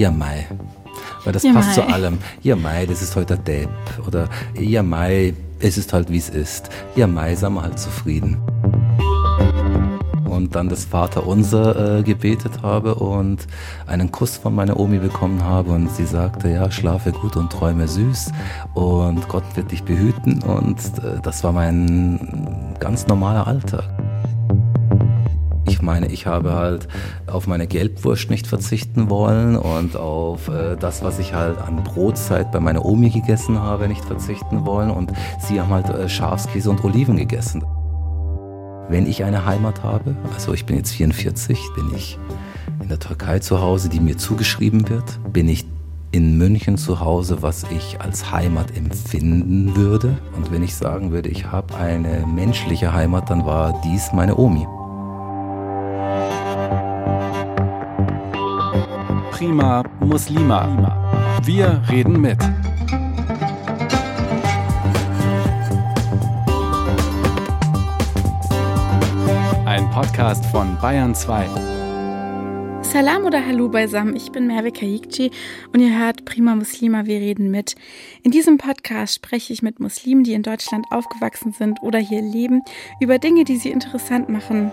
ja Mai. Weil das Ja, passt Mai. zu allem. Ja Mai, das ist heute der Depp. Oder ja Mai, es ist halt wie es ist. Ja Mai, sind wir halt zufrieden. Und dann das Vaterunser äh, gebetet habe und einen Kuss von meiner Omi bekommen habe und sie sagte, ja, schlafe gut und träume süß und Gott wird dich behüten und äh, das war mein ganz normaler Alltag. Ich meine, ich habe halt auf meine Gelbwurst nicht verzichten wollen und auf äh, das, was ich halt an Brotzeit bei meiner Omi gegessen habe, nicht verzichten wollen. Und sie haben halt äh, Schafskäse und Oliven gegessen. Wenn ich eine Heimat habe, also ich bin jetzt 44, bin ich in der Türkei zu Hause, die mir zugeschrieben wird, bin ich in München zu Hause, was ich als Heimat empfinden würde. Und wenn ich sagen würde, ich habe eine menschliche Heimat, dann war dies meine Omi. Prima Muslima. Wir reden mit. Ein Podcast von Bayern 2. Salam oder Hallo beisammen, ich bin Merve Kayikci und ihr hört Prima Muslima, wir reden mit. In diesem Podcast spreche ich mit Muslimen, die in Deutschland aufgewachsen sind oder hier leben, über Dinge, die sie interessant machen,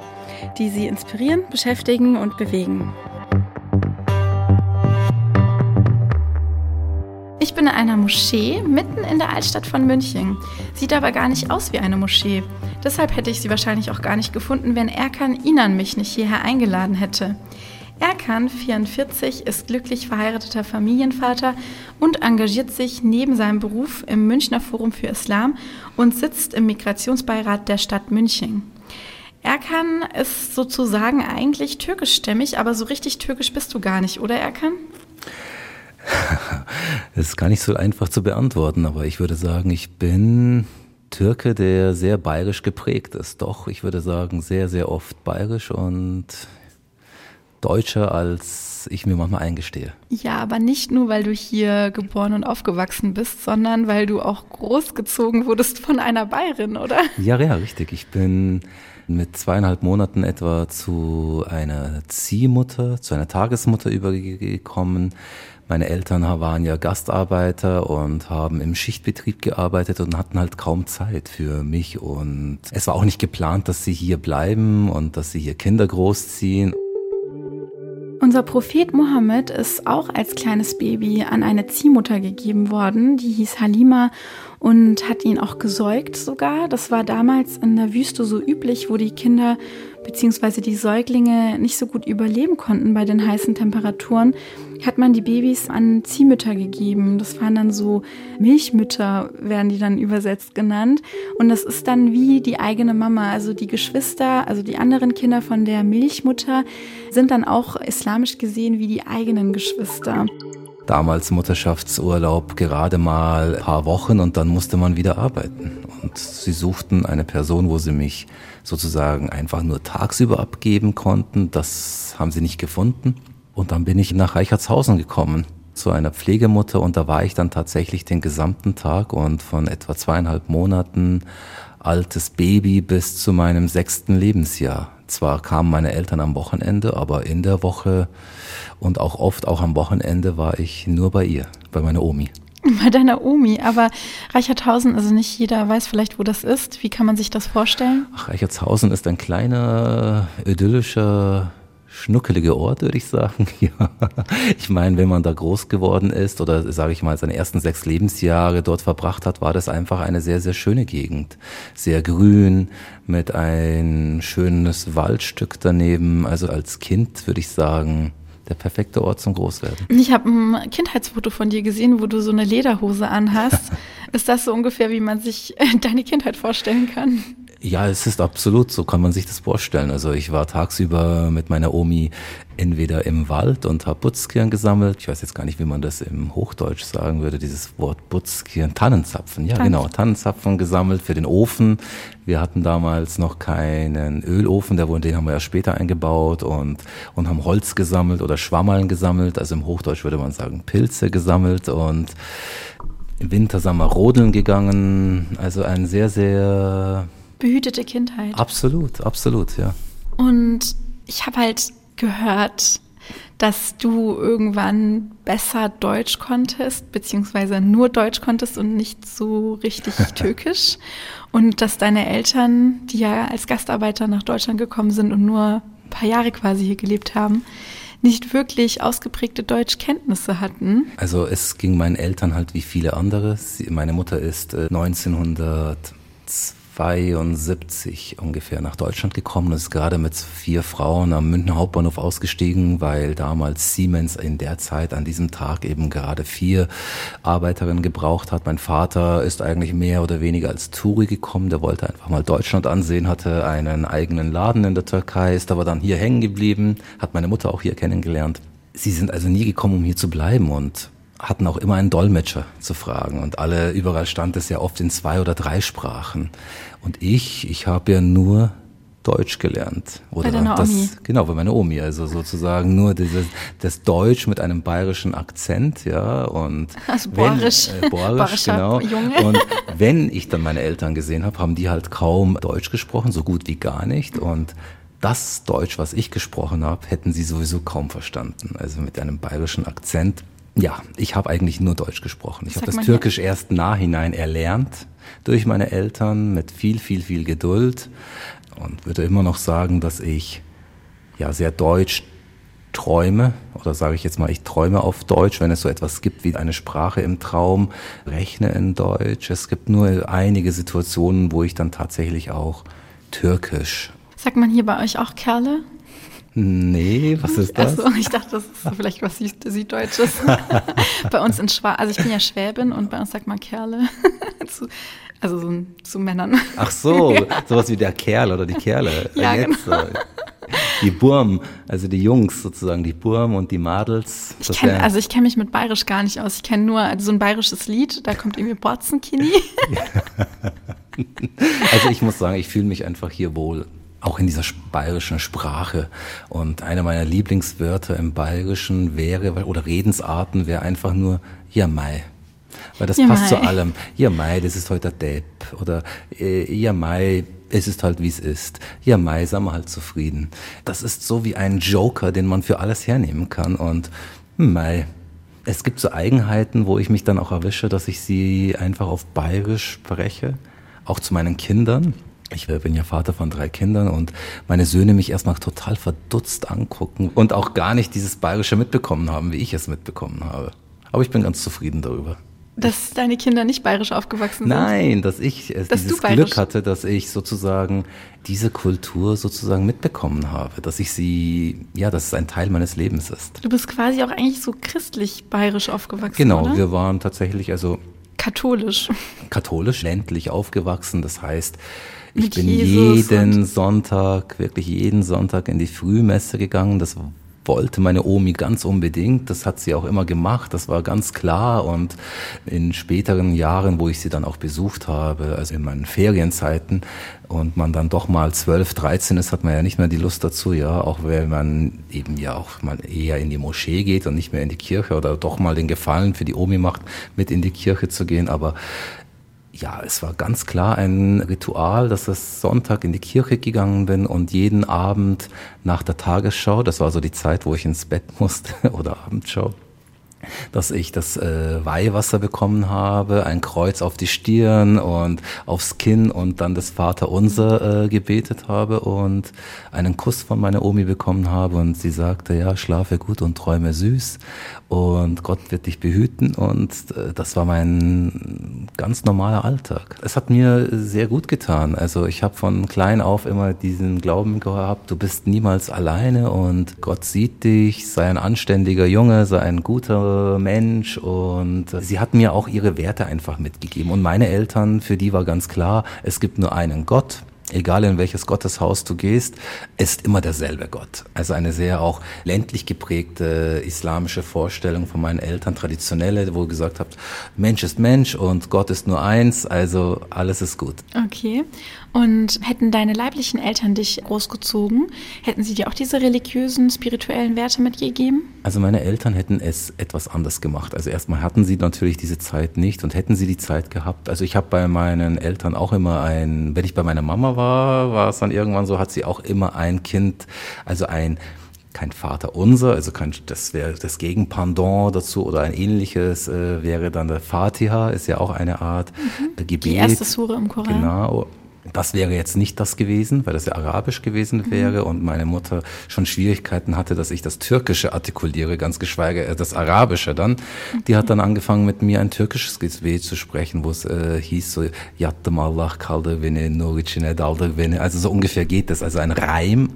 die sie inspirieren, beschäftigen und bewegen. Ich bin in einer Moschee mitten in der Altstadt von München. Sieht aber gar nicht aus wie eine Moschee. Deshalb hätte ich sie wahrscheinlich auch gar nicht gefunden, wenn Erkan Inan mich nicht hierher eingeladen hätte. Erkan, 44, ist glücklich verheirateter Familienvater und engagiert sich neben seinem Beruf im Münchner Forum für Islam und sitzt im Migrationsbeirat der Stadt München. Erkan ist sozusagen eigentlich türkischstämmig, aber so richtig türkisch bist du gar nicht, oder Erkan? Das ist gar nicht so einfach zu beantworten, aber ich würde sagen, ich bin Türke, der sehr bayerisch geprägt ist. Doch, ich würde sagen, sehr, sehr oft bayerisch und deutscher, als ich mir manchmal eingestehe. Ja, aber nicht nur, weil du hier geboren und aufgewachsen bist, sondern weil du auch großgezogen wurdest von einer Bayerin, oder? Ja, ja, richtig. Ich bin mit zweieinhalb Monaten etwa zu einer Ziehmutter, zu einer Tagesmutter übergekommen. Meine Eltern waren ja Gastarbeiter und haben im Schichtbetrieb gearbeitet und hatten halt kaum Zeit für mich. Und es war auch nicht geplant, dass sie hier bleiben und dass sie hier Kinder großziehen. Unser Prophet Mohammed ist auch als kleines Baby an eine Ziehmutter gegeben worden, die hieß Halima und hat ihn auch gesäugt sogar. Das war damals in der Wüste so üblich, wo die Kinder bzw. die Säuglinge nicht so gut überleben konnten bei den heißen Temperaturen, hat man die Babys an Ziehmütter gegeben. Das waren dann so Milchmütter, werden die dann übersetzt genannt. Und das ist dann wie die eigene Mama. Also die Geschwister, also die anderen Kinder von der Milchmutter sind dann auch islamisch gesehen wie die eigenen Geschwister. Damals Mutterschaftsurlaub gerade mal ein paar Wochen und dann musste man wieder arbeiten. Und sie suchten eine Person, wo sie mich sozusagen einfach nur tagsüber abgeben konnten. Das haben sie nicht gefunden. Und dann bin ich nach Reichertshausen gekommen zu einer Pflegemutter und da war ich dann tatsächlich den gesamten Tag und von etwa zweieinhalb Monaten altes Baby bis zu meinem sechsten Lebensjahr. Zwar kamen meine Eltern am Wochenende, aber in der Woche und auch oft auch am Wochenende war ich nur bei ihr, bei meiner Omi. Bei deiner Omi, aber Reicherthausen, also nicht jeder weiß vielleicht, wo das ist. Wie kann man sich das vorstellen? Ach, Reichertshausen ist ein kleiner, idyllischer, schnuckeliger Ort, würde ich sagen. Ja. Ich meine, wenn man da groß geworden ist oder sage ich mal seine ersten sechs Lebensjahre dort verbracht hat, war das einfach eine sehr, sehr schöne Gegend. Sehr grün, mit ein schönes Waldstück daneben. Also als Kind würde ich sagen, der perfekte Ort zum Großwerden. Ich habe ein Kindheitsfoto von dir gesehen, wo du so eine Lederhose anhast. ist das so ungefähr, wie man sich deine Kindheit vorstellen kann? Ja, es ist absolut, so kann man sich das vorstellen. Also ich war tagsüber mit meiner Omi entweder im Wald und habe Butzkirn gesammelt. Ich weiß jetzt gar nicht, wie man das im Hochdeutsch sagen würde, dieses Wort Butzkirn. Tannenzapfen, ja Tannen. genau, Tannenzapfen gesammelt für den Ofen. Wir hatten damals noch keinen Ölofen, der wurde, den haben wir ja später eingebaut und, und haben Holz gesammelt oder Schwammerln gesammelt. Also im Hochdeutsch würde man sagen Pilze gesammelt und im Winter sind wir rodeln gegangen. Also ein sehr, sehr Behütete Kindheit. Absolut, absolut, ja. Und ich habe halt gehört, dass du irgendwann besser Deutsch konntest, beziehungsweise nur Deutsch konntest und nicht so richtig Türkisch. Und dass deine Eltern, die ja als Gastarbeiter nach Deutschland gekommen sind und nur ein paar Jahre quasi hier gelebt haben, nicht wirklich ausgeprägte Deutschkenntnisse hatten. Also es ging meinen Eltern halt wie viele andere. Sie, meine Mutter ist 1902 äh, 72 ungefähr nach Deutschland gekommen und ist gerade mit vier Frauen am Münchner Hauptbahnhof ausgestiegen, weil damals Siemens in der Zeit an diesem Tag eben gerade vier Arbeiterinnen gebraucht hat. Mein Vater ist eigentlich mehr oder weniger als Touri gekommen, der wollte einfach mal Deutschland ansehen, hatte einen eigenen Laden in der Türkei, ist aber dann hier hängen geblieben, hat meine Mutter auch hier kennengelernt. Sie sind also nie gekommen, um hier zu bleiben und hatten auch immer einen Dolmetscher zu fragen und alle überall stand es ja oft in zwei oder drei Sprachen und ich ich habe ja nur Deutsch gelernt oder bei das Omi. genau bei meiner Omi also sozusagen nur dieses das Deutsch mit einem bayerischen Akzent ja und also wenn, äh, bohrisch genau Junge. und wenn ich dann meine Eltern gesehen habe haben die halt kaum Deutsch gesprochen so gut wie gar nicht und das Deutsch, was ich gesprochen habe, hätten sie sowieso kaum verstanden. Also mit einem bayerischen Akzent ja, ich habe eigentlich nur Deutsch gesprochen. Ich habe das Türkisch hier. erst nachhinein erlernt durch meine Eltern mit viel, viel, viel Geduld und würde immer noch sagen, dass ich ja sehr deutsch träume oder sage ich jetzt mal, ich träume auf Deutsch, wenn es so etwas gibt wie eine Sprache im Traum, rechne in Deutsch. Es gibt nur einige Situationen, wo ich dann tatsächlich auch Türkisch. Sagt man hier bei euch auch Kerle? Nee, was ist das? Also, ich dachte, das ist vielleicht was Süddeutsches. bei uns in Schwab, also ich bin ja Schwäbin und bei uns sagt man Kerle. zu, also so, zu Männern. Ach so, sowas wie der Kerl oder die Kerle. Ja, Jetzt, genau. Die Burm, also die Jungs sozusagen, die Burm und die Madels. Ich kenn, also ich kenne mich mit Bayerisch gar nicht aus. Ich kenne nur so ein bayerisches Lied, da kommt irgendwie Borzenkini. also ich muss sagen, ich fühle mich einfach hier wohl auch in dieser bayerischen Sprache. Und eine meiner Lieblingswörter im Bayerischen wäre, oder Redensarten wäre einfach nur Ja Mai. Weil das ja, passt Mai. zu allem. Ja Mai, das ist heute der Depp. Oder äh, Ja Mai, es ist halt wie es ist. Ja Mai, sind wir halt zufrieden. Das ist so wie ein Joker, den man für alles hernehmen kann. Und hm, Mai, es gibt so Eigenheiten, wo ich mich dann auch erwische, dass ich sie einfach auf Bayerisch spreche. Auch zu meinen Kindern. Ich bin ja Vater von drei Kindern und meine Söhne mich erstmal total verdutzt angucken und auch gar nicht dieses Bayerische mitbekommen haben, wie ich es mitbekommen habe. Aber ich bin ganz zufrieden darüber. Dass deine Kinder nicht bayerisch aufgewachsen sind? Nein, dass ich äh, dass dieses Glück hatte, dass ich sozusagen diese Kultur sozusagen mitbekommen habe, dass ich sie, ja, dass es ein Teil meines Lebens ist. Du bist quasi auch eigentlich so christlich bayerisch aufgewachsen, Genau, oder? wir waren tatsächlich also katholisch. Katholisch, ländlich aufgewachsen, das heißt, ich Mit bin Jesus jeden Sonntag, wirklich jeden Sonntag in die Frühmesse gegangen. Das wollte meine Omi ganz unbedingt. Das hat sie auch immer gemacht. Das war ganz klar. Und in späteren Jahren, wo ich sie dann auch besucht habe, also in meinen Ferienzeiten, und man dann doch mal 12, 13 ist, hat man ja nicht mehr die Lust dazu, ja, auch wenn man eben ja auch mal eher in die Moschee geht und nicht mehr in die Kirche oder doch mal den Gefallen für die Omi macht, mit in die Kirche zu gehen. Aber ja, es war ganz klar ein Ritual, dass ich Sonntag in die Kirche gegangen bin und jeden Abend nach der Tagesschau, das war so die Zeit, wo ich ins Bett musste oder Abendschau, dass ich das äh, Weihwasser bekommen habe, ein Kreuz auf die Stirn und aufs Kinn und dann das Vaterunser äh, gebetet habe und einen Kuss von meiner Omi bekommen habe und sie sagte, ja, schlafe gut und träume süß und Gott wird dich behüten und äh, das war mein ganz normaler Alltag. Es hat mir sehr gut getan. Also ich habe von klein auf immer diesen Glauben gehabt, du bist niemals alleine und Gott sieht dich, sei ein anständiger Junge, sei ein guter Mensch und sie hat mir auch ihre Werte einfach mitgegeben und meine Eltern, für die war ganz klar, es gibt nur einen Gott egal in welches Gotteshaus du gehst, ist immer derselbe Gott. Also eine sehr auch ländlich geprägte islamische Vorstellung von meinen Eltern, traditionelle, wo gesagt habt, Mensch ist Mensch und Gott ist nur eins, also alles ist gut. Okay. Und hätten deine leiblichen Eltern dich großgezogen, hätten sie dir auch diese religiösen, spirituellen Werte mitgegeben? Also meine Eltern hätten es etwas anders gemacht. Also erstmal hatten sie natürlich diese Zeit nicht und hätten sie die Zeit gehabt. Also ich habe bei meinen Eltern auch immer ein, wenn ich bei meiner Mama war, war es dann irgendwann so, hat sie auch immer ein Kind, also ein kein Vater unser, also kein, das wäre das Gegenpendant dazu oder ein ähnliches äh, wäre dann der Fatiha, ist ja auch eine Art mhm. Gebet. Die erste Sure im Koran. Genau. Das wäre jetzt nicht das gewesen, weil das ja arabisch gewesen mhm. wäre und meine Mutter schon Schwierigkeiten hatte, dass ich das Türkische artikuliere, ganz geschweige äh, das Arabische dann. Die hat dann angefangen mit mir ein türkisches Gebet zu sprechen, wo es äh, hieß so Yattım Allah kaldı beni nur içine daldı beni. Also so ungefähr geht das. Also ein Reim,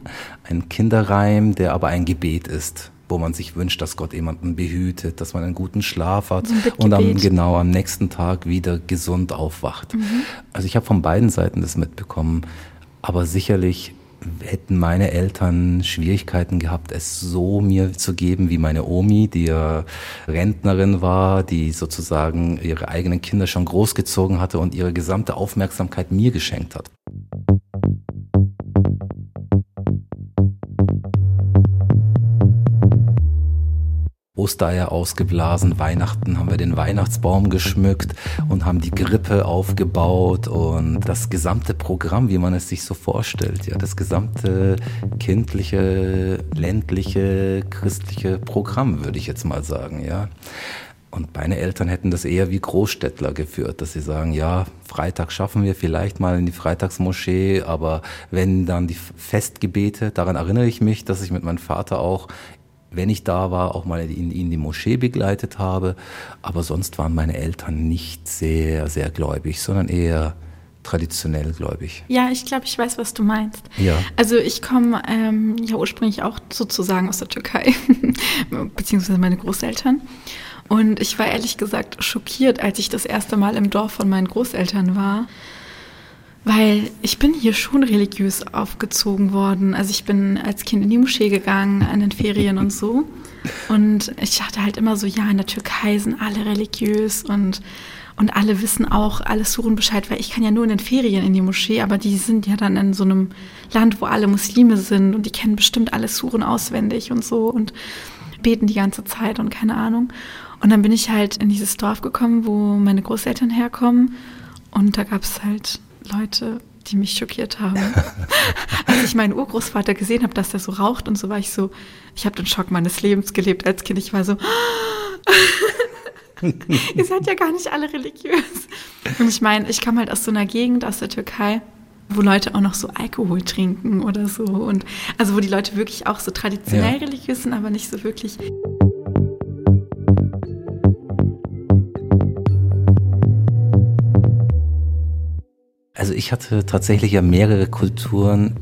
ein Kinderreim, der aber ein Gebet ist wo man sich wünscht, dass Gott jemanden behütet, dass man einen guten Schlaf hat und am, genau am nächsten Tag wieder gesund aufwacht. Mhm. Also ich habe von beiden Seiten das mitbekommen, aber sicherlich hätten meine Eltern Schwierigkeiten gehabt, es so mir zu geben wie meine Omi, die ja Rentnerin war, die sozusagen ihre eigenen Kinder schon großgezogen hatte und ihre gesamte Aufmerksamkeit mir geschenkt hat. Ostereier ausgeblasen, Weihnachten haben wir den Weihnachtsbaum geschmückt und haben die Grippe aufgebaut und das gesamte Programm, wie man es sich so vorstellt, ja, das gesamte kindliche, ländliche, christliche Programm, würde ich jetzt mal sagen, ja. Und meine Eltern hätten das eher wie Großstädtler geführt, dass sie sagen, ja, Freitag schaffen wir vielleicht mal in die Freitagsmoschee, aber wenn dann die Festgebete, daran erinnere ich mich, dass ich mit meinem Vater auch wenn ich da war, auch mal in, in die Moschee begleitet habe. Aber sonst waren meine Eltern nicht sehr, sehr gläubig, sondern eher traditionell gläubig. Ja, ich glaube, ich weiß, was du meinst. Ja. Also ich komme ähm, ja ursprünglich auch sozusagen aus der Türkei, beziehungsweise meine Großeltern. Und ich war ehrlich gesagt schockiert, als ich das erste Mal im Dorf von meinen Großeltern war weil ich bin hier schon religiös aufgezogen worden. Also ich bin als Kind in die Moschee gegangen, an den Ferien und so. Und ich dachte halt immer so, ja, in der Türkei sind alle religiös und, und alle wissen auch alles Suren Bescheid, weil ich kann ja nur in den Ferien in die Moschee, aber die sind ja dann in so einem Land, wo alle Muslime sind und die kennen bestimmt alle Suren auswendig und so und beten die ganze Zeit und keine Ahnung. Und dann bin ich halt in dieses Dorf gekommen, wo meine Großeltern herkommen und da gab es halt Leute, die mich schockiert haben. als ich meinen Urgroßvater gesehen habe, dass der so raucht und so war ich so, ich habe den Schock meines Lebens gelebt als Kind. Ich war so, ihr seid ja gar nicht alle religiös. Und ich meine, ich komme halt aus so einer Gegend, aus der Türkei, wo Leute auch noch so Alkohol trinken oder so. Und also wo die Leute wirklich auch so traditionell ja. religiös sind, aber nicht so wirklich. Also ich hatte tatsächlich ja mehrere Kulturen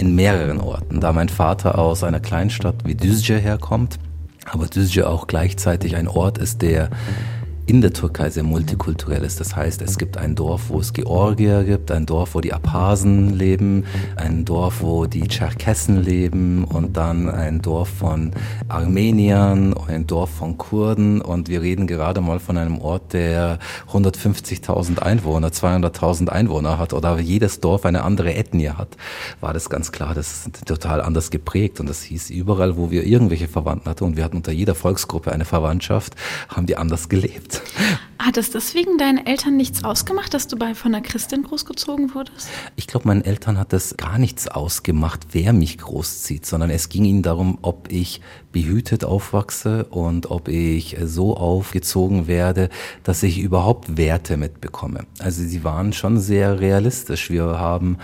in mehreren Orten, da mein Vater aus einer Kleinstadt wie Düzce herkommt, aber Düzce auch gleichzeitig ein Ort ist, der in der Türkei sehr multikulturell ist. Das heißt, es gibt ein Dorf, wo es Georgier gibt, ein Dorf, wo die Abhasen leben, ein Dorf, wo die Tscherkessen leben und dann ein Dorf von Armeniern, ein Dorf von Kurden und wir reden gerade mal von einem Ort, der 150.000 Einwohner, 200.000 Einwohner hat oder jedes Dorf eine andere Ethnie hat, war das ganz klar, das ist total anders geprägt und das hieß überall, wo wir irgendwelche Verwandten hatten und wir hatten unter jeder Volksgruppe eine Verwandtschaft, haben die anders gelebt. Hat es deswegen deinen Eltern nichts ausgemacht, dass du bei von einer Christin großgezogen wurdest? Ich glaube, meinen Eltern hat das gar nichts ausgemacht, wer mich großzieht, sondern es ging ihnen darum, ob ich behütet aufwachse und ob ich so aufgezogen werde, dass ich überhaupt Werte mitbekomme. Also sie waren schon sehr realistisch. Wir haben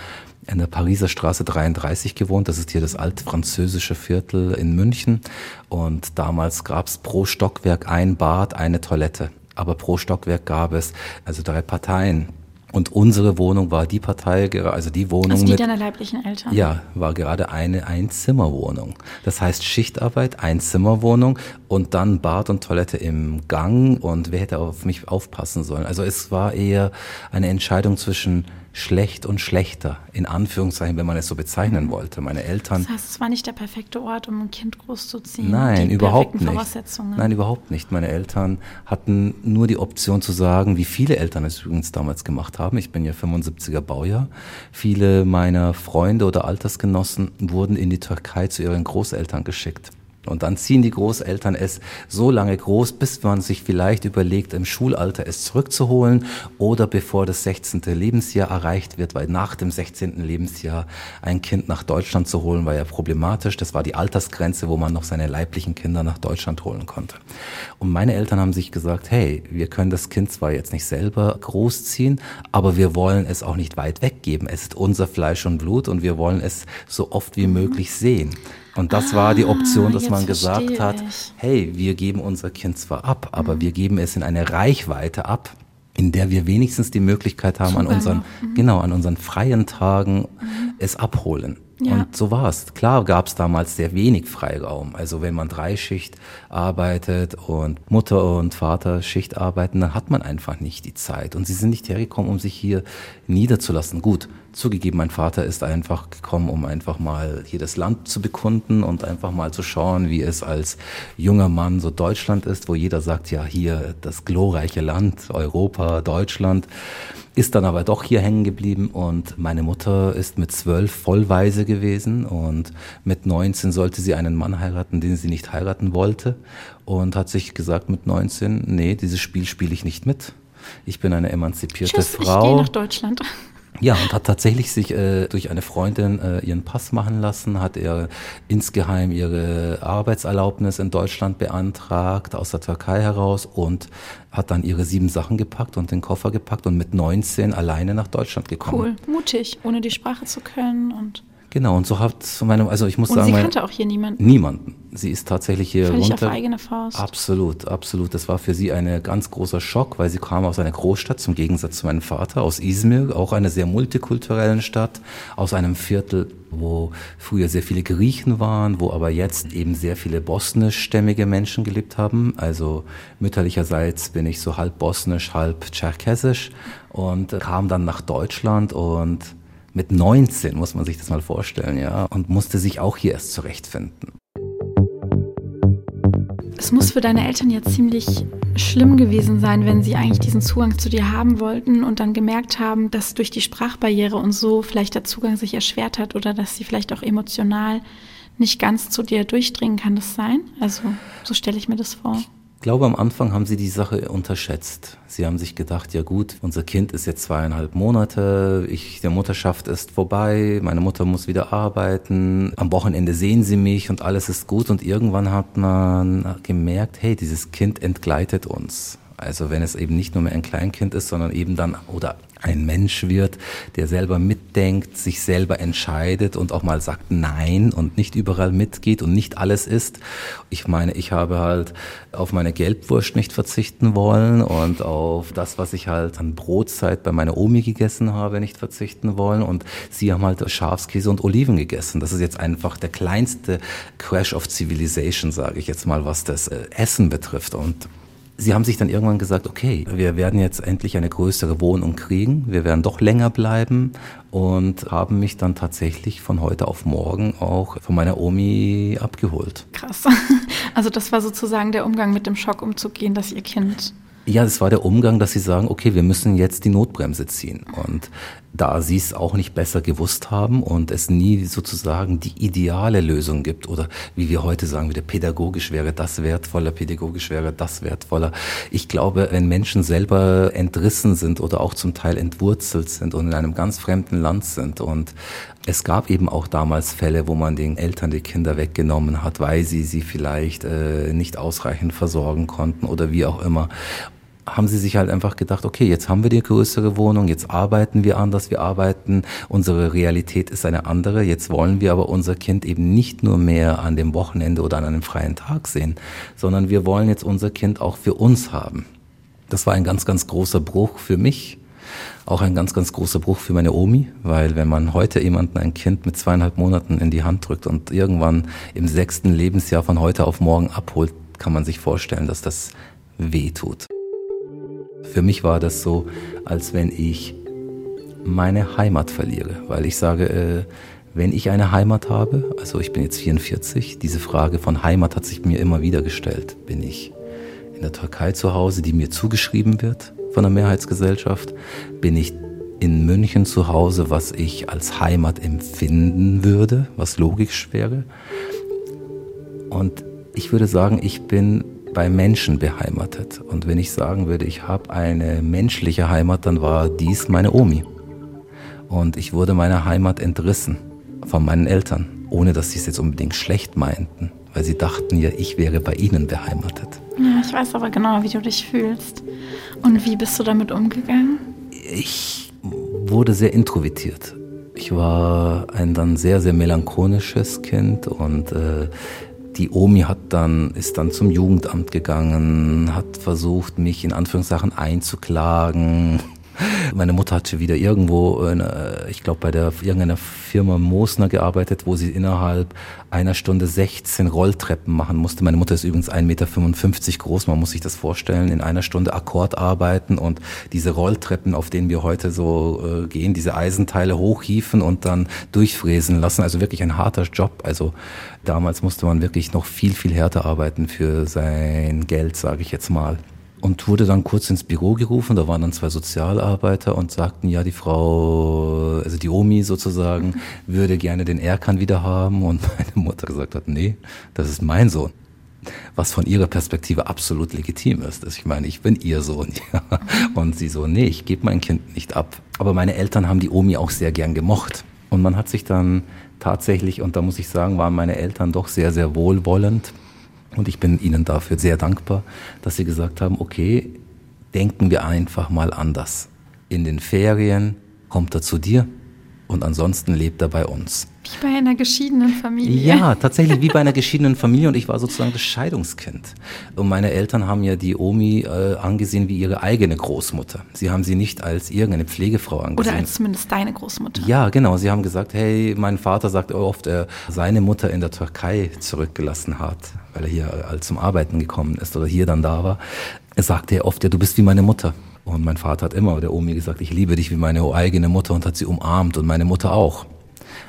in der Pariser Straße 33 gewohnt. Das ist hier das alte französische Viertel in München. Und damals gab es pro Stockwerk ein Bad, eine Toilette. Aber pro Stockwerk gab es also drei Parteien. Und unsere Wohnung war die Partei, also die Wohnung also die mit deiner leiblichen Eltern. Ja, war gerade eine Einzimmerwohnung. Das heißt Schichtarbeit, Einzimmerwohnung und dann Bad und Toilette im Gang und wer hätte auf mich aufpassen sollen? Also es war eher eine Entscheidung zwischen schlecht und schlechter, in Anführungszeichen, wenn man es so bezeichnen wollte. Meine Eltern. Das heißt, es war nicht der perfekte Ort, um ein Kind großzuziehen. Nein, überhaupt nicht. Nein, überhaupt nicht. Meine Eltern hatten nur die Option zu sagen, wie viele Eltern es übrigens damals gemacht haben. Ich bin ja 75er Baujahr. Viele meiner Freunde oder Altersgenossen wurden in die Türkei zu ihren Großeltern geschickt. Und dann ziehen die Großeltern es so lange groß, bis man sich vielleicht überlegt, im Schulalter es zurückzuholen oder bevor das 16. Lebensjahr erreicht wird, weil nach dem 16. Lebensjahr ein Kind nach Deutschland zu holen, war ja problematisch. Das war die Altersgrenze, wo man noch seine leiblichen Kinder nach Deutschland holen konnte. Und meine Eltern haben sich gesagt, hey, wir können das Kind zwar jetzt nicht selber großziehen, aber wir wollen es auch nicht weit weggeben. Es ist unser Fleisch und Blut und wir wollen es so oft wie möglich sehen. Und das ah, war die Option, dass man gesagt hat, hey, wir geben unser Kind zwar ab, aber mhm. wir geben es in eine Reichweite ab, in der wir wenigstens die Möglichkeit haben, Super, an unseren, mhm. genau, an unseren freien Tagen mhm. es abholen. Ja. Und so war es. Klar gab es damals sehr wenig Freiraum. Also wenn man Dreischicht arbeitet und Mutter und Vater Schicht arbeiten, dann hat man einfach nicht die Zeit. Und sie sind nicht hergekommen, um sich hier niederzulassen. Gut, zugegeben, mein Vater ist einfach gekommen, um einfach mal hier das Land zu bekunden und einfach mal zu schauen, wie es als junger Mann so Deutschland ist, wo jeder sagt, ja, hier das glorreiche Land, Europa, Deutschland ist dann aber doch hier hängen geblieben und meine Mutter ist mit zwölf vollweise gewesen und mit 19 sollte sie einen Mann heiraten, den sie nicht heiraten wollte und hat sich gesagt mit 19, nee, dieses Spiel spiele ich nicht mit. Ich bin eine emanzipierte Tschüss, Frau. Ich gehe nach Deutschland. Ja, und hat tatsächlich sich äh, durch eine Freundin äh, ihren Pass machen lassen, hat er insgeheim ihre Arbeitserlaubnis in Deutschland beantragt, aus der Türkei heraus und hat dann ihre sieben Sachen gepackt und den Koffer gepackt und mit 19 alleine nach Deutschland gekommen. Cool, mutig, ohne die Sprache zu können und Genau, und so hat meine, also ich muss und sagen. Sie kannte auch hier niemanden. Niemanden. Sie ist tatsächlich hier Völlig runter. auf eigene Faust. Absolut, absolut. Das war für sie ein ganz großer Schock, weil sie kam aus einer Großstadt, zum Gegensatz zu meinem Vater, aus Izmir, auch einer sehr multikulturellen Stadt, aus einem Viertel, wo früher sehr viele Griechen waren, wo aber jetzt eben sehr viele bosnischstämmige Menschen gelebt haben. Also mütterlicherseits bin ich so halb bosnisch, halb tscherkessisch und kam dann nach Deutschland und mit 19 muss man sich das mal vorstellen, ja, und musste sich auch hier erst zurechtfinden. Es muss für deine Eltern ja ziemlich schlimm gewesen sein, wenn sie eigentlich diesen Zugang zu dir haben wollten und dann gemerkt haben, dass durch die Sprachbarriere und so vielleicht der Zugang sich erschwert hat oder dass sie vielleicht auch emotional nicht ganz zu dir durchdringen. Kann das sein? Also so stelle ich mir das vor. Ich glaube, am Anfang haben sie die Sache unterschätzt. Sie haben sich gedacht, ja gut, unser Kind ist jetzt zweieinhalb Monate, ich, der Mutterschaft ist vorbei, meine Mutter muss wieder arbeiten, am Wochenende sehen sie mich und alles ist gut. Und irgendwann hat man gemerkt, hey, dieses Kind entgleitet uns. Also wenn es eben nicht nur mehr ein Kleinkind ist, sondern eben dann, oder ein Mensch wird, der selber mitdenkt, sich selber entscheidet und auch mal sagt Nein und nicht überall mitgeht und nicht alles isst. Ich meine, ich habe halt auf meine Gelbwurst nicht verzichten wollen und auf das, was ich halt an Brotzeit bei meiner Omi gegessen habe, nicht verzichten wollen und sie haben halt Schafskäse und Oliven gegessen. Das ist jetzt einfach der kleinste Crash of Civilization, sage ich jetzt mal, was das äh, Essen betrifft und Sie haben sich dann irgendwann gesagt, okay, wir werden jetzt endlich eine größere Wohnung kriegen, wir werden doch länger bleiben und haben mich dann tatsächlich von heute auf morgen auch von meiner Omi abgeholt. Krass. Also das war sozusagen der Umgang mit dem Schock umzugehen, dass ihr Kind ja, das war der Umgang, dass sie sagen, okay, wir müssen jetzt die Notbremse ziehen. Und da sie es auch nicht besser gewusst haben und es nie sozusagen die ideale Lösung gibt oder wie wir heute sagen, wieder pädagogisch wäre das wertvoller, pädagogisch wäre das wertvoller. Ich glaube, wenn Menschen selber entrissen sind oder auch zum Teil entwurzelt sind und in einem ganz fremden Land sind und es gab eben auch damals Fälle, wo man den Eltern die Kinder weggenommen hat, weil sie sie vielleicht äh, nicht ausreichend versorgen konnten oder wie auch immer haben sie sich halt einfach gedacht, okay, jetzt haben wir die größere Wohnung, jetzt arbeiten wir anders, wir arbeiten, unsere Realität ist eine andere, jetzt wollen wir aber unser Kind eben nicht nur mehr an dem Wochenende oder an einem freien Tag sehen, sondern wir wollen jetzt unser Kind auch für uns haben. Das war ein ganz, ganz großer Bruch für mich, auch ein ganz, ganz großer Bruch für meine Omi, weil wenn man heute jemanden ein Kind mit zweieinhalb Monaten in die Hand drückt und irgendwann im sechsten Lebensjahr von heute auf morgen abholt, kann man sich vorstellen, dass das weh tut. Für mich war das so, als wenn ich meine Heimat verliere, weil ich sage, äh, wenn ich eine Heimat habe, also ich bin jetzt 44, diese Frage von Heimat hat sich mir immer wieder gestellt. Bin ich in der Türkei zu Hause, die mir zugeschrieben wird von der Mehrheitsgesellschaft? Bin ich in München zu Hause, was ich als Heimat empfinden würde, was logisch wäre? Und Ich würde sagen, ich bin bei Menschen beheimatet. Und wenn ich sagen würde, ich habe eine menschliche Heimat, dann war dies meine Omi. Und ich wurde meiner Heimat entrissen von meinen Eltern, ohne dass sie es jetzt unbedingt schlecht meinten, weil sie dachten ja, ich wäre bei ihnen beheimatet. Ja, ich weiß aber genau, wie du dich fühlst. Und wie bist du damit umgegangen? Ich wurde sehr introvertiert. Ich war ein dann sehr, sehr melancholisches Kind und äh, die Omi hat dann, ist dann zum Jugendamt gegangen, hat versucht, mich in Anführungszeichen einzuklagen. Meine Mutter hatte wieder irgendwo, ich glaube bei der irgendeiner Firma Mosner gearbeitet, wo sie innerhalb einer Stunde 16 Rolltreppen machen musste. Meine Mutter ist übrigens 1,55 Meter groß, man muss sich das vorstellen, in einer Stunde Akkord arbeiten und diese Rolltreppen, auf denen wir heute so äh, gehen, diese Eisenteile hochhieven und dann durchfräsen lassen. Also wirklich ein harter Job. Also damals musste man wirklich noch viel, viel härter arbeiten für sein Geld, sage ich jetzt mal und wurde dann kurz ins Büro gerufen. Da waren dann zwei Sozialarbeiter und sagten, ja, die Frau, also die Omi sozusagen, würde gerne den Erkan wieder haben. Und meine Mutter gesagt hat, nee, das ist mein Sohn. Was von ihrer Perspektive absolut legitim ist. Ich meine, ich bin ihr Sohn. Ja. Und sie so, nee, ich gebe mein Kind nicht ab. Aber meine Eltern haben die Omi auch sehr gern gemocht. Und man hat sich dann tatsächlich, und da muss ich sagen, waren meine Eltern doch sehr, sehr wohlwollend und ich bin Ihnen dafür sehr dankbar, dass Sie gesagt haben, okay, denken wir einfach mal anders. In den Ferien kommt er zu dir und ansonsten lebt er bei uns. Wie bei einer geschiedenen Familie. Ja, tatsächlich wie bei einer geschiedenen Familie und ich war sozusagen das Scheidungskind. Und meine Eltern haben ja die Omi äh, angesehen wie ihre eigene Großmutter. Sie haben sie nicht als irgendeine Pflegefrau angesehen. Oder als zumindest deine Großmutter. Ja, genau. Sie haben gesagt, hey, mein Vater sagt oft, er seine Mutter in der Türkei zurückgelassen hat, weil er hier als zum Arbeiten gekommen ist oder hier dann da war. Er sagte er oft, ja, du bist wie meine Mutter. Und mein Vater hat immer der Omi gesagt, ich liebe dich wie meine eigene Mutter und hat sie umarmt und meine Mutter auch.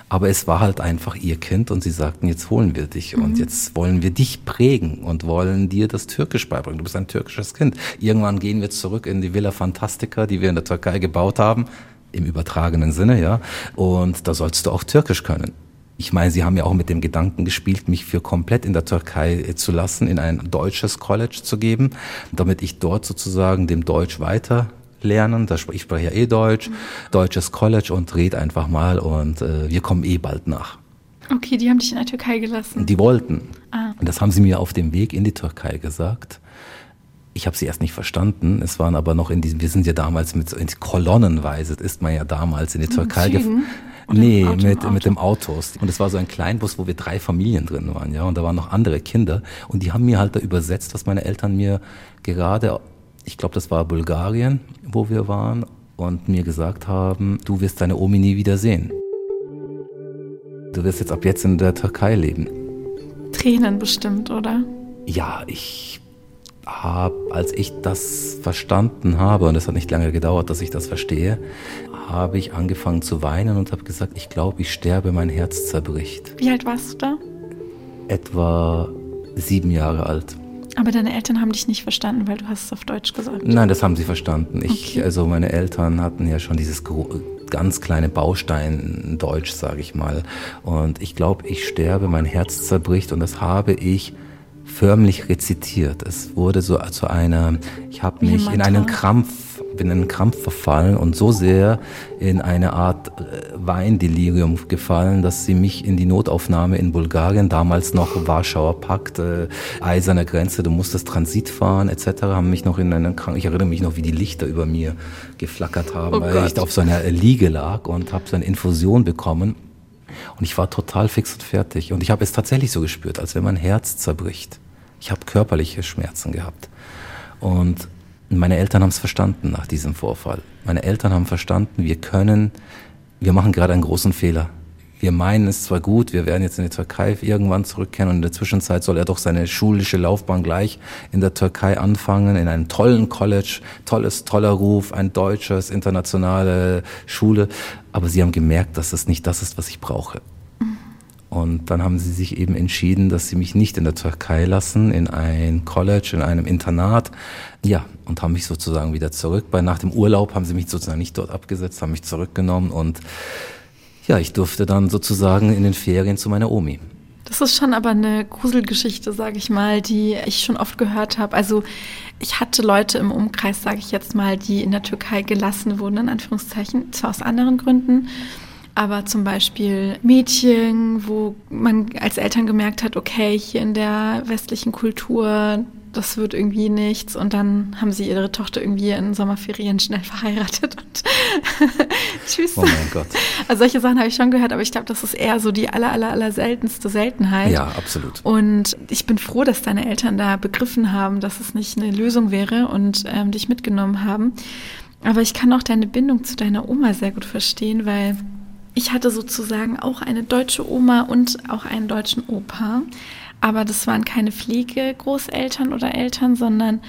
Aber es war halt einfach ihr Kind und sie sagten, jetzt holen wir dich mhm. und jetzt wollen wir dich prägen und wollen dir das Türkisch beibringen. Du bist ein türkisches Kind. Irgendwann gehen wir zurück in die Villa Fantastica, die wir in der Türkei gebaut haben, im übertragenen Sinne, ja. Und da sollst du auch Türkisch können. Ich meine, sie haben ja auch mit dem Gedanken gespielt, mich für komplett in der Türkei zu lassen, in ein deutsches College zu geben, damit ich dort sozusagen dem Deutsch weiter lernen. Ich spreche ja eh Deutsch, mhm. deutsches College und red einfach mal und äh, wir kommen eh bald nach. Okay, die haben dich in der Türkei gelassen. Die wollten. Ah. Und das haben sie mir auf dem Weg in die Türkei gesagt. Ich habe sie erst nicht verstanden. Es waren aber noch in diesem, wir sind ja damals mit in kolonnenweise, ist man ja damals in die Türkei gefahren. Nee, Auto, mit, Auto. mit dem Autos. Und es war so ein Kleinbus, wo wir drei Familien drin waren, ja. Und da waren noch andere Kinder. Und die haben mir halt da übersetzt, was meine Eltern mir gerade ich glaube, das war Bulgarien, wo wir waren, und mir gesagt haben, du wirst deine Omi nie wieder sehen. Du wirst jetzt ab jetzt in der Türkei leben. Tränen bestimmt, oder? Ja, ich habe, als ich das verstanden habe, und es hat nicht lange gedauert, dass ich das verstehe, habe ich angefangen zu weinen und habe gesagt, ich glaube, ich sterbe, mein Herz zerbricht. Wie alt warst du da? Etwa sieben Jahre alt. Aber deine Eltern haben dich nicht verstanden, weil du hast es auf Deutsch gesagt. Nein, das haben sie verstanden. Ich, okay. also meine Eltern hatten ja schon dieses ganz kleine Baustein Deutsch, sage ich mal. Und ich glaube, ich sterbe, mein Herz zerbricht und das habe ich förmlich rezitiert. Es wurde so zu einer, ich habe mich in einen Krampf bin in einen Krampf verfallen und so sehr in eine Art äh, Weindelirium gefallen, dass sie mich in die Notaufnahme in Bulgarien, damals noch Warschauer Pakt, äh, eiserne Grenze, du musstest Transit fahren etc., haben mich noch in einen Krank ich erinnere mich noch, wie die Lichter über mir geflackert haben, oh weil Gott. ich auf so einer Liege lag und habe so eine Infusion bekommen. Und ich war total fix und fertig. Und ich habe es tatsächlich so gespürt, als wenn mein Herz zerbricht. Ich habe körperliche Schmerzen gehabt. Und meine Eltern haben es verstanden nach diesem Vorfall. Meine Eltern haben verstanden, wir können, wir machen gerade einen großen Fehler. Wir meinen es zwar gut, wir werden jetzt in die Türkei irgendwann zurückkehren und in der Zwischenzeit soll er doch seine schulische Laufbahn gleich in der Türkei anfangen, in einem tollen College, tolles, toller Ruf, ein deutsches, internationale Schule. Aber sie haben gemerkt, dass das nicht das ist, was ich brauche. Und dann haben sie sich eben entschieden, dass sie mich nicht in der Türkei lassen, in ein College, in einem Internat. Ja, und haben mich sozusagen wieder zurück. Bei nach dem Urlaub haben sie mich sozusagen nicht dort abgesetzt, haben mich zurückgenommen und ja, ich durfte dann sozusagen in den Ferien zu meiner Omi. Das ist schon aber eine Gruselgeschichte, sage ich mal, die ich schon oft gehört habe. Also ich hatte Leute im Umkreis, sage ich jetzt mal, die in der Türkei gelassen wurden, in Anführungszeichen, zwar aus anderen Gründen, aber zum Beispiel Mädchen, wo man als Eltern gemerkt hat, okay, hier in der westlichen Kultur, das wird irgendwie nichts. Und dann haben sie ihre Tochter irgendwie in Sommerferien schnell verheiratet und tschüss. Oh mein Gott. Also solche Sachen habe ich schon gehört, aber ich glaube, das ist eher so die aller, aller, aller seltenste Seltenheit. Ja, absolut. Und ich bin froh, dass deine Eltern da begriffen haben, dass es nicht eine Lösung wäre und ähm, dich mitgenommen haben. Aber ich kann auch deine Bindung zu deiner Oma sehr gut verstehen, weil ich hatte sozusagen auch eine deutsche Oma und auch einen deutschen Opa. Aber das waren keine Pflegegroßeltern oder Eltern, sondern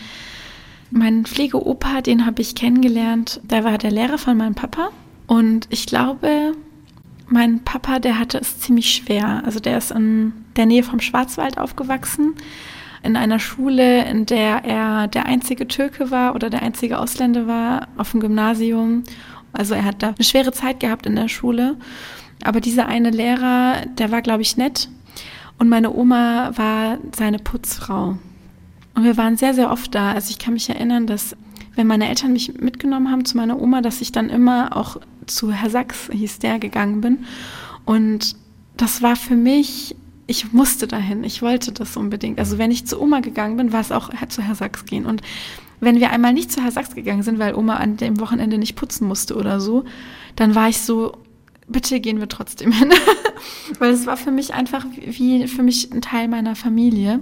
mein Pflegeopa, den habe ich kennengelernt. Der war der Lehrer von meinem Papa. Und ich glaube, mein Papa, der hatte es ziemlich schwer. Also der ist in der Nähe vom Schwarzwald aufgewachsen, in einer Schule, in der er der einzige Türke war oder der einzige Ausländer war, auf dem Gymnasium. Also er hat da eine schwere Zeit gehabt in der Schule. Aber dieser eine Lehrer, der war, glaube ich, nett. Und meine Oma war seine Putzfrau. Und wir waren sehr, sehr oft da. Also ich kann mich erinnern, dass wenn meine Eltern mich mitgenommen haben zu meiner Oma, dass ich dann immer auch zu Herr Sachs, hieß der, gegangen bin. Und das war für mich, ich musste dahin, ich wollte das unbedingt. Also wenn ich zu Oma gegangen bin, war es auch zu Herr Sachs gehen. Und wenn wir einmal nicht zu Herr Sachs gegangen sind, weil Oma an dem Wochenende nicht putzen musste oder so, dann war ich so, bitte gehen wir trotzdem hin. weil es war für mich einfach wie für mich ein Teil meiner Familie.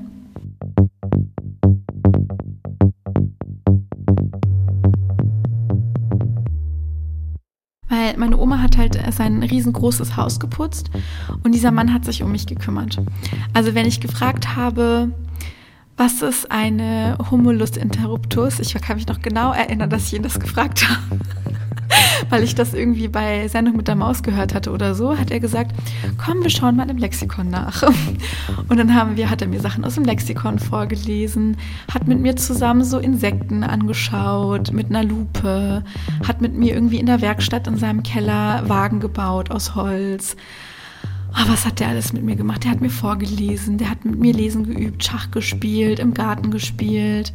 Weil meine Oma hat halt sein riesengroßes Haus geputzt und dieser Mann hat sich um mich gekümmert. Also wenn ich gefragt habe, was ist eine Humulus interruptus? Ich kann mich noch genau erinnern, dass ich ihn das gefragt habe. Weil ich das irgendwie bei Sendung mit der Maus gehört hatte oder so, hat er gesagt, komm, wir schauen mal im Lexikon nach. Und dann haben wir, hat er mir Sachen aus dem Lexikon vorgelesen, hat mit mir zusammen so Insekten angeschaut, mit einer Lupe, hat mit mir irgendwie in der Werkstatt in seinem Keller Wagen gebaut aus Holz Oh, was hat der alles mit mir gemacht? Der hat mir vorgelesen, der hat mit mir lesen geübt, Schach gespielt, im Garten gespielt.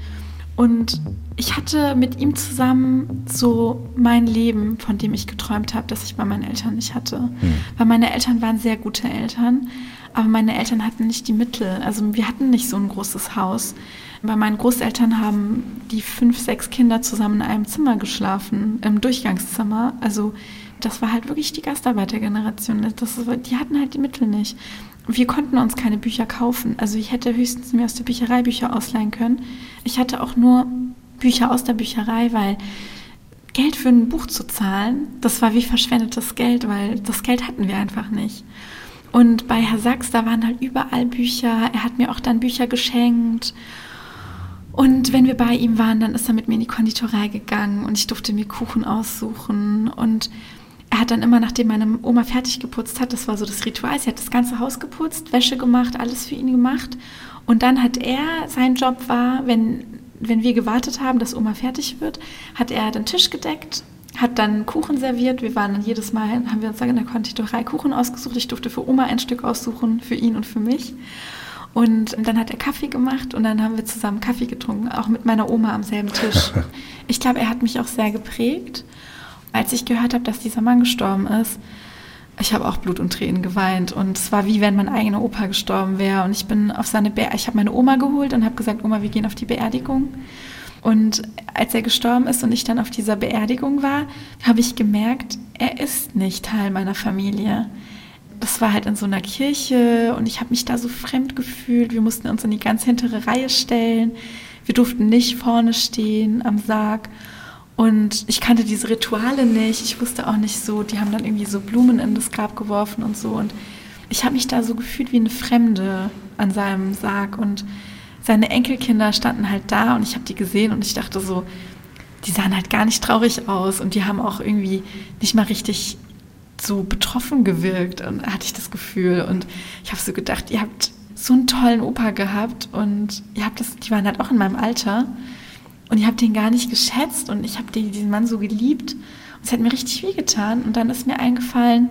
Und ich hatte mit ihm zusammen so mein Leben, von dem ich geträumt habe, das ich bei meinen Eltern nicht hatte. Hm. Weil meine Eltern waren sehr gute Eltern, aber meine Eltern hatten nicht die Mittel. Also wir hatten nicht so ein großes Haus. Bei meinen Großeltern haben die fünf, sechs Kinder zusammen in einem Zimmer geschlafen, im Durchgangszimmer. Also das war halt wirklich die Gastarbeitergeneration. Das, die hatten halt die Mittel nicht. Wir konnten uns keine Bücher kaufen. Also ich hätte höchstens mir aus der Bücherei Bücher ausleihen können. Ich hatte auch nur Bücher aus der Bücherei, weil Geld für ein Buch zu zahlen, das war wie verschwendetes Geld, weil das Geld hatten wir einfach nicht. Und bei Herr Sachs, da waren halt überall Bücher. Er hat mir auch dann Bücher geschenkt. Und wenn wir bei ihm waren, dann ist er mit mir in die Konditorei gegangen und ich durfte mir Kuchen aussuchen. Und er hat dann immer, nachdem meine Oma fertig geputzt hat, das war so das Ritual, sie hat das ganze Haus geputzt, Wäsche gemacht, alles für ihn gemacht. Und dann hat er, sein Job war, wenn, wenn wir gewartet haben, dass Oma fertig wird, hat er den Tisch gedeckt, hat dann Kuchen serviert. Wir waren dann jedes Mal, haben wir uns dann in der Konditorei Kuchen ausgesucht. Ich durfte für Oma ein Stück aussuchen, für ihn und für mich. Und dann hat er Kaffee gemacht und dann haben wir zusammen Kaffee getrunken, auch mit meiner Oma am selben Tisch. Ich glaube, er hat mich auch sehr geprägt als ich gehört habe, dass dieser Mann gestorben ist, ich habe auch Blut und Tränen geweint und es war wie wenn mein eigener Opa gestorben wäre und ich bin auf seine Be ich habe meine Oma geholt und habe gesagt, Oma, wir gehen auf die Beerdigung. Und als er gestorben ist und ich dann auf dieser Beerdigung war, habe ich gemerkt, er ist nicht Teil meiner Familie. Das war halt in so einer Kirche und ich habe mich da so fremd gefühlt. Wir mussten uns in die ganz hintere Reihe stellen. Wir durften nicht vorne stehen am Sarg. Und ich kannte diese Rituale nicht. Ich wusste auch nicht so, die haben dann irgendwie so Blumen in das Grab geworfen und so. Und ich habe mich da so gefühlt wie eine Fremde an seinem Sarg. Und seine Enkelkinder standen halt da und ich habe die gesehen und ich dachte so, die sahen halt gar nicht traurig aus und die haben auch irgendwie nicht mal richtig so betroffen gewirkt und hatte ich das Gefühl. Und ich habe so gedacht, ihr habt so einen tollen Opa gehabt und ihr habt das, die waren halt auch in meinem Alter. Und ich habe den gar nicht geschätzt und ich habe diesen Mann so geliebt. Und es hat mir richtig wehgetan. Und dann ist mir eingefallen,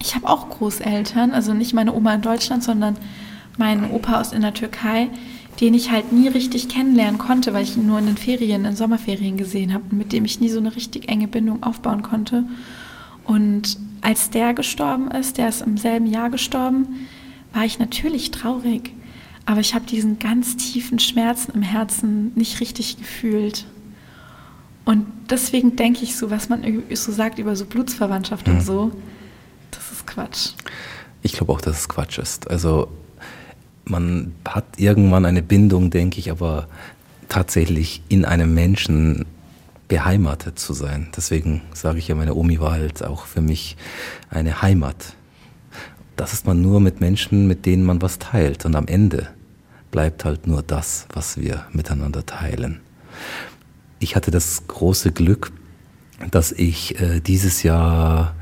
Ich habe auch Großeltern, also nicht meine Oma in Deutschland, sondern meinen Opa aus in der Türkei, den ich halt nie richtig kennenlernen konnte, weil ich ihn nur in den Ferien, in Sommerferien gesehen habe und mit dem ich nie so eine richtig enge Bindung aufbauen konnte. Und als der gestorben ist, der ist im selben Jahr gestorben, war ich natürlich traurig. Aber ich habe diesen ganz tiefen Schmerzen im Herzen nicht richtig gefühlt. Und deswegen denke ich so, was man so sagt über so Blutsverwandtschaft mhm. und so, das ist Quatsch. Ich glaube auch, dass es Quatsch ist. Also man hat irgendwann eine Bindung, denke ich, aber tatsächlich in einem Menschen beheimatet zu sein. Deswegen sage ich ja, meine Omi war halt auch für mich eine Heimat. Das ist man nur mit Menschen, mit denen man was teilt. Und am Ende bleibt halt nur das, was wir miteinander teilen. Ich hatte das große Glück, dass ich äh, dieses Jahr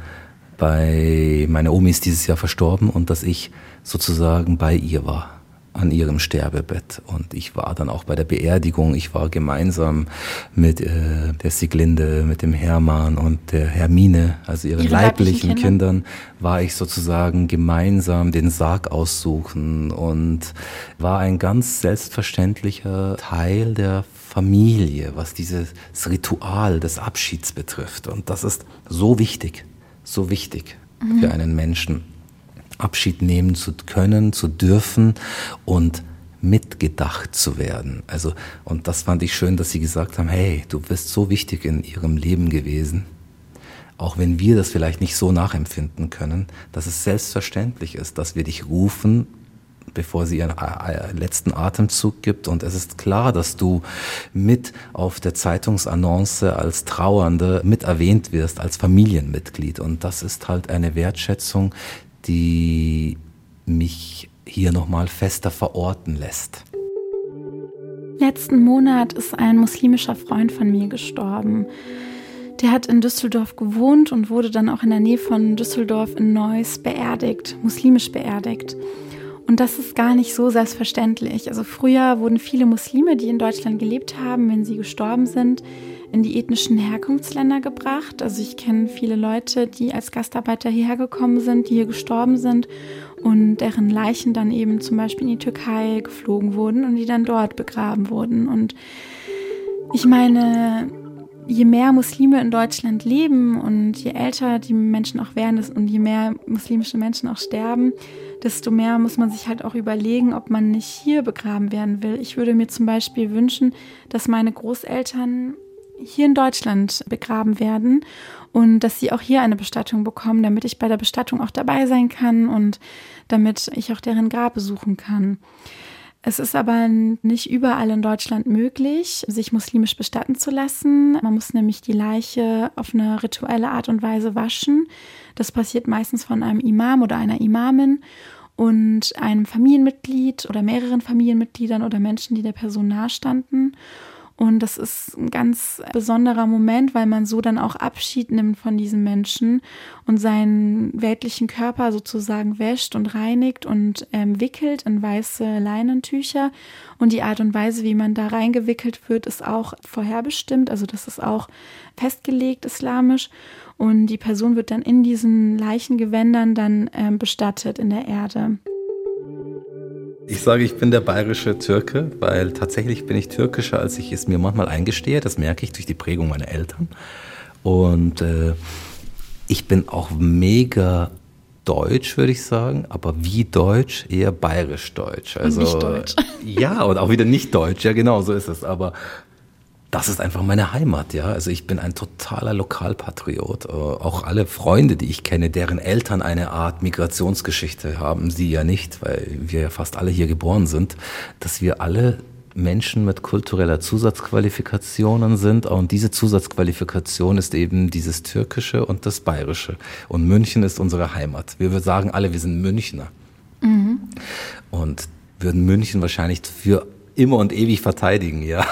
bei, meine Omi ist dieses Jahr verstorben und dass ich sozusagen bei ihr war an ihrem Sterbebett. Und ich war dann auch bei der Beerdigung. Ich war gemeinsam mit äh, der Siglinde, mit dem Hermann und der Hermine, also ihren Ihre leiblichen, leiblichen Kindern, war ich sozusagen gemeinsam den Sarg aussuchen und war ein ganz selbstverständlicher Teil der Familie, was dieses Ritual des Abschieds betrifft. Und das ist so wichtig, so wichtig mhm. für einen Menschen. Abschied nehmen zu können, zu dürfen und mitgedacht zu werden. Also, und das fand ich schön, dass Sie gesagt haben, hey, du bist so wichtig in Ihrem Leben gewesen. Auch wenn wir das vielleicht nicht so nachempfinden können, dass es selbstverständlich ist, dass wir dich rufen, bevor sie ihren äh, letzten Atemzug gibt. Und es ist klar, dass du mit auf der Zeitungsannonce als Trauernde mit erwähnt wirst, als Familienmitglied. Und das ist halt eine Wertschätzung, die mich hier nochmal fester verorten lässt. Letzten Monat ist ein muslimischer Freund von mir gestorben. Der hat in Düsseldorf gewohnt und wurde dann auch in der Nähe von Düsseldorf in Neuss beerdigt, muslimisch beerdigt. Und das ist gar nicht so selbstverständlich. Also früher wurden viele Muslime, die in Deutschland gelebt haben, wenn sie gestorben sind, in die ethnischen Herkunftsländer gebracht. Also ich kenne viele Leute, die als Gastarbeiter hierher gekommen sind, die hier gestorben sind und deren Leichen dann eben zum Beispiel in die Türkei geflogen wurden und die dann dort begraben wurden. Und ich meine, je mehr Muslime in Deutschland leben und je älter die Menschen auch werden und je mehr muslimische Menschen auch sterben, desto mehr muss man sich halt auch überlegen, ob man nicht hier begraben werden will. Ich würde mir zum Beispiel wünschen, dass meine Großeltern hier in Deutschland begraben werden und dass sie auch hier eine Bestattung bekommen, damit ich bei der Bestattung auch dabei sein kann und damit ich auch deren Grab besuchen kann. Es ist aber nicht überall in Deutschland möglich, sich muslimisch bestatten zu lassen. Man muss nämlich die Leiche auf eine rituelle Art und Weise waschen. Das passiert meistens von einem Imam oder einer Imamin und einem Familienmitglied oder mehreren Familienmitgliedern oder Menschen, die der Person nahestanden. Und das ist ein ganz besonderer Moment, weil man so dann auch Abschied nimmt von diesem Menschen und seinen weltlichen Körper sozusagen wäscht und reinigt und ähm, wickelt in weiße Leinentücher. Und die Art und Weise, wie man da reingewickelt wird, ist auch vorherbestimmt. Also das ist auch festgelegt islamisch. Und die Person wird dann in diesen Leichengewändern dann ähm, bestattet in der Erde. Ich sage, ich bin der bayerische Türke, weil tatsächlich bin ich türkischer, als ich es mir manchmal eingestehe. Das merke ich durch die Prägung meiner Eltern. Und äh, ich bin auch mega deutsch, würde ich sagen, aber wie deutsch, eher bayerisch-deutsch. Also, nicht deutsch. Ja, und auch wieder nicht deutsch, ja genau, so ist es. Aber das ist einfach meine Heimat, ja. Also ich bin ein totaler Lokalpatriot. Äh, auch alle Freunde, die ich kenne, deren Eltern eine Art Migrationsgeschichte haben, sie ja nicht, weil wir ja fast alle hier geboren sind, dass wir alle Menschen mit kultureller Zusatzqualifikationen sind. Und diese Zusatzqualifikation ist eben dieses Türkische und das Bayerische. Und München ist unsere Heimat. Wir würden sagen alle, wir sind Münchner. Mhm. Und würden München wahrscheinlich für immer und ewig verteidigen, ja.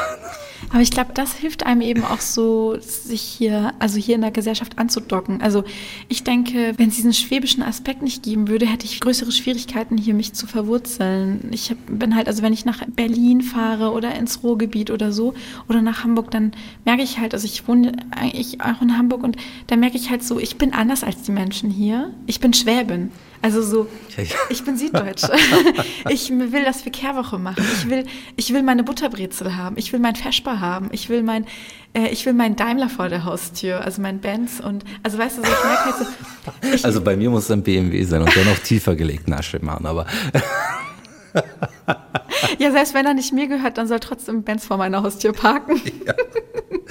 Aber ich glaube, das hilft einem eben auch so, sich hier, also hier in der Gesellschaft anzudocken. Also ich denke, wenn es diesen schwäbischen Aspekt nicht geben würde, hätte ich größere Schwierigkeiten, hier mich zu verwurzeln. Ich bin halt, also wenn ich nach Berlin fahre oder ins Ruhrgebiet oder so oder nach Hamburg, dann merke ich halt, also ich wohne eigentlich auch in Hamburg und da merke ich halt so, ich bin anders als die Menschen hier. Ich bin Schwäbin. Also so, ich bin Süddeutsch. ich will, dass wir Kehrwoche machen. Ich will, ich will meine Butterbrezel haben. Ich will mein Feschbar haben. Ich will mein, äh, ich will meinen Daimler vor der Haustür, also mein Benz und, also weißt du, so, ich merke halt so. Ich, also bei mir muss es ein BMW sein und der noch tiefer gelegten Asche machen, aber. ja, selbst wenn er nicht mir gehört, dann soll trotzdem Benz vor meiner Haustür parken. Ja.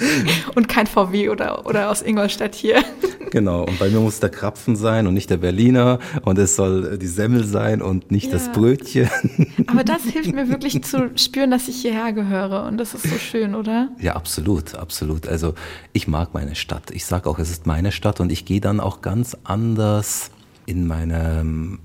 und kein VW oder, oder aus Ingolstadt hier. Genau, und bei mir muss der Krapfen sein und nicht der Berliner und es soll die Semmel sein und nicht ja. das Brötchen. Aber das hilft mir wirklich zu spüren, dass ich hierher gehöre und das ist so schön, oder? Ja, absolut, absolut. Also ich mag meine Stadt. Ich sage auch, es ist meine Stadt und ich gehe dann auch ganz anders in meinem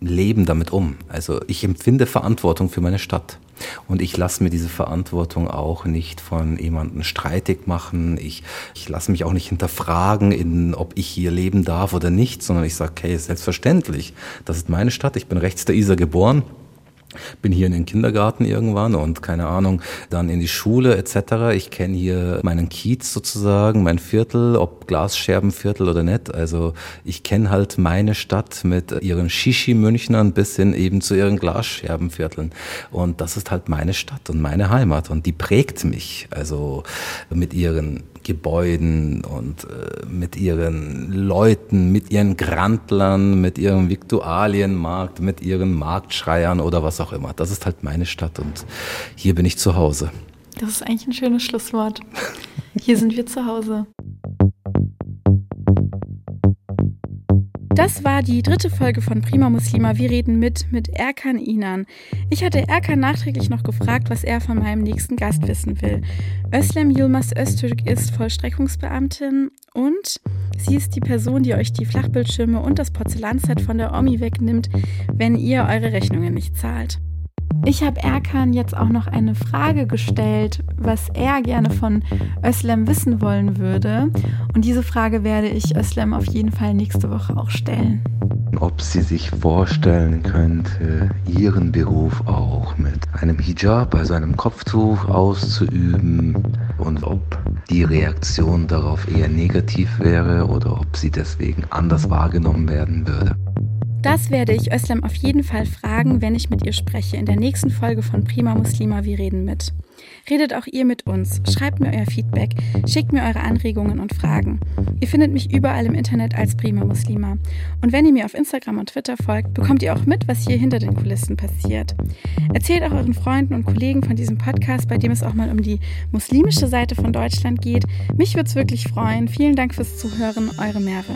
Leben damit um. Also ich empfinde Verantwortung für meine Stadt. Und ich lasse mir diese Verantwortung auch nicht von jemandem streitig machen. Ich, ich lasse mich auch nicht hinterfragen, in, ob ich hier leben darf oder nicht, sondern ich sage, okay, selbstverständlich, das ist meine Stadt, ich bin rechts der Isar geboren bin hier in den Kindergarten irgendwann und keine Ahnung, dann in die Schule etc. Ich kenne hier meinen Kiez sozusagen, mein Viertel, ob Glasscherbenviertel oder nicht. Also ich kenne halt meine Stadt mit ihren Shishi-Münchnern bis hin eben zu ihren Glasscherbenvierteln. Und das ist halt meine Stadt und meine Heimat und die prägt mich. Also mit ihren Gebäuden und äh, mit ihren Leuten, mit ihren Grandlern, mit ihrem Viktualienmarkt, mit ihren Marktschreiern oder was auch immer. Das ist halt meine Stadt und hier bin ich zu Hause. Das ist eigentlich ein schönes Schlusswort. Hier sind wir zu Hause. Das war die dritte Folge von Prima Muslima. Wir reden mit mit Erkan Inan. Ich hatte Erkan nachträglich noch gefragt, was er von meinem nächsten Gast wissen will. Özlem Yilmaz Öztürk ist Vollstreckungsbeamtin und sie ist die Person, die euch die Flachbildschirme und das Porzellanset von der Omi wegnimmt, wenn ihr eure Rechnungen nicht zahlt. Ich habe Erkan jetzt auch noch eine Frage gestellt, was er gerne von Özlem wissen wollen würde. Und diese Frage werde ich Özlem auf jeden Fall nächste Woche auch stellen. Ob sie sich vorstellen könnte, ihren Beruf auch mit einem Hijab, also einem Kopftuch auszuüben und ob die Reaktion darauf eher negativ wäre oder ob sie deswegen anders wahrgenommen werden würde. Das werde ich Özlem auf jeden Fall fragen, wenn ich mit ihr spreche in der nächsten Folge von Prima Muslima Wir reden mit. Redet auch ihr mit uns, schreibt mir euer Feedback, schickt mir eure Anregungen und Fragen. Ihr findet mich überall im Internet als Prima Muslima. Und wenn ihr mir auf Instagram und Twitter folgt, bekommt ihr auch mit, was hier hinter den Kulissen passiert. Erzählt auch euren Freunden und Kollegen von diesem Podcast, bei dem es auch mal um die muslimische Seite von Deutschland geht. Mich würde es wirklich freuen. Vielen Dank fürs Zuhören, eure Merve.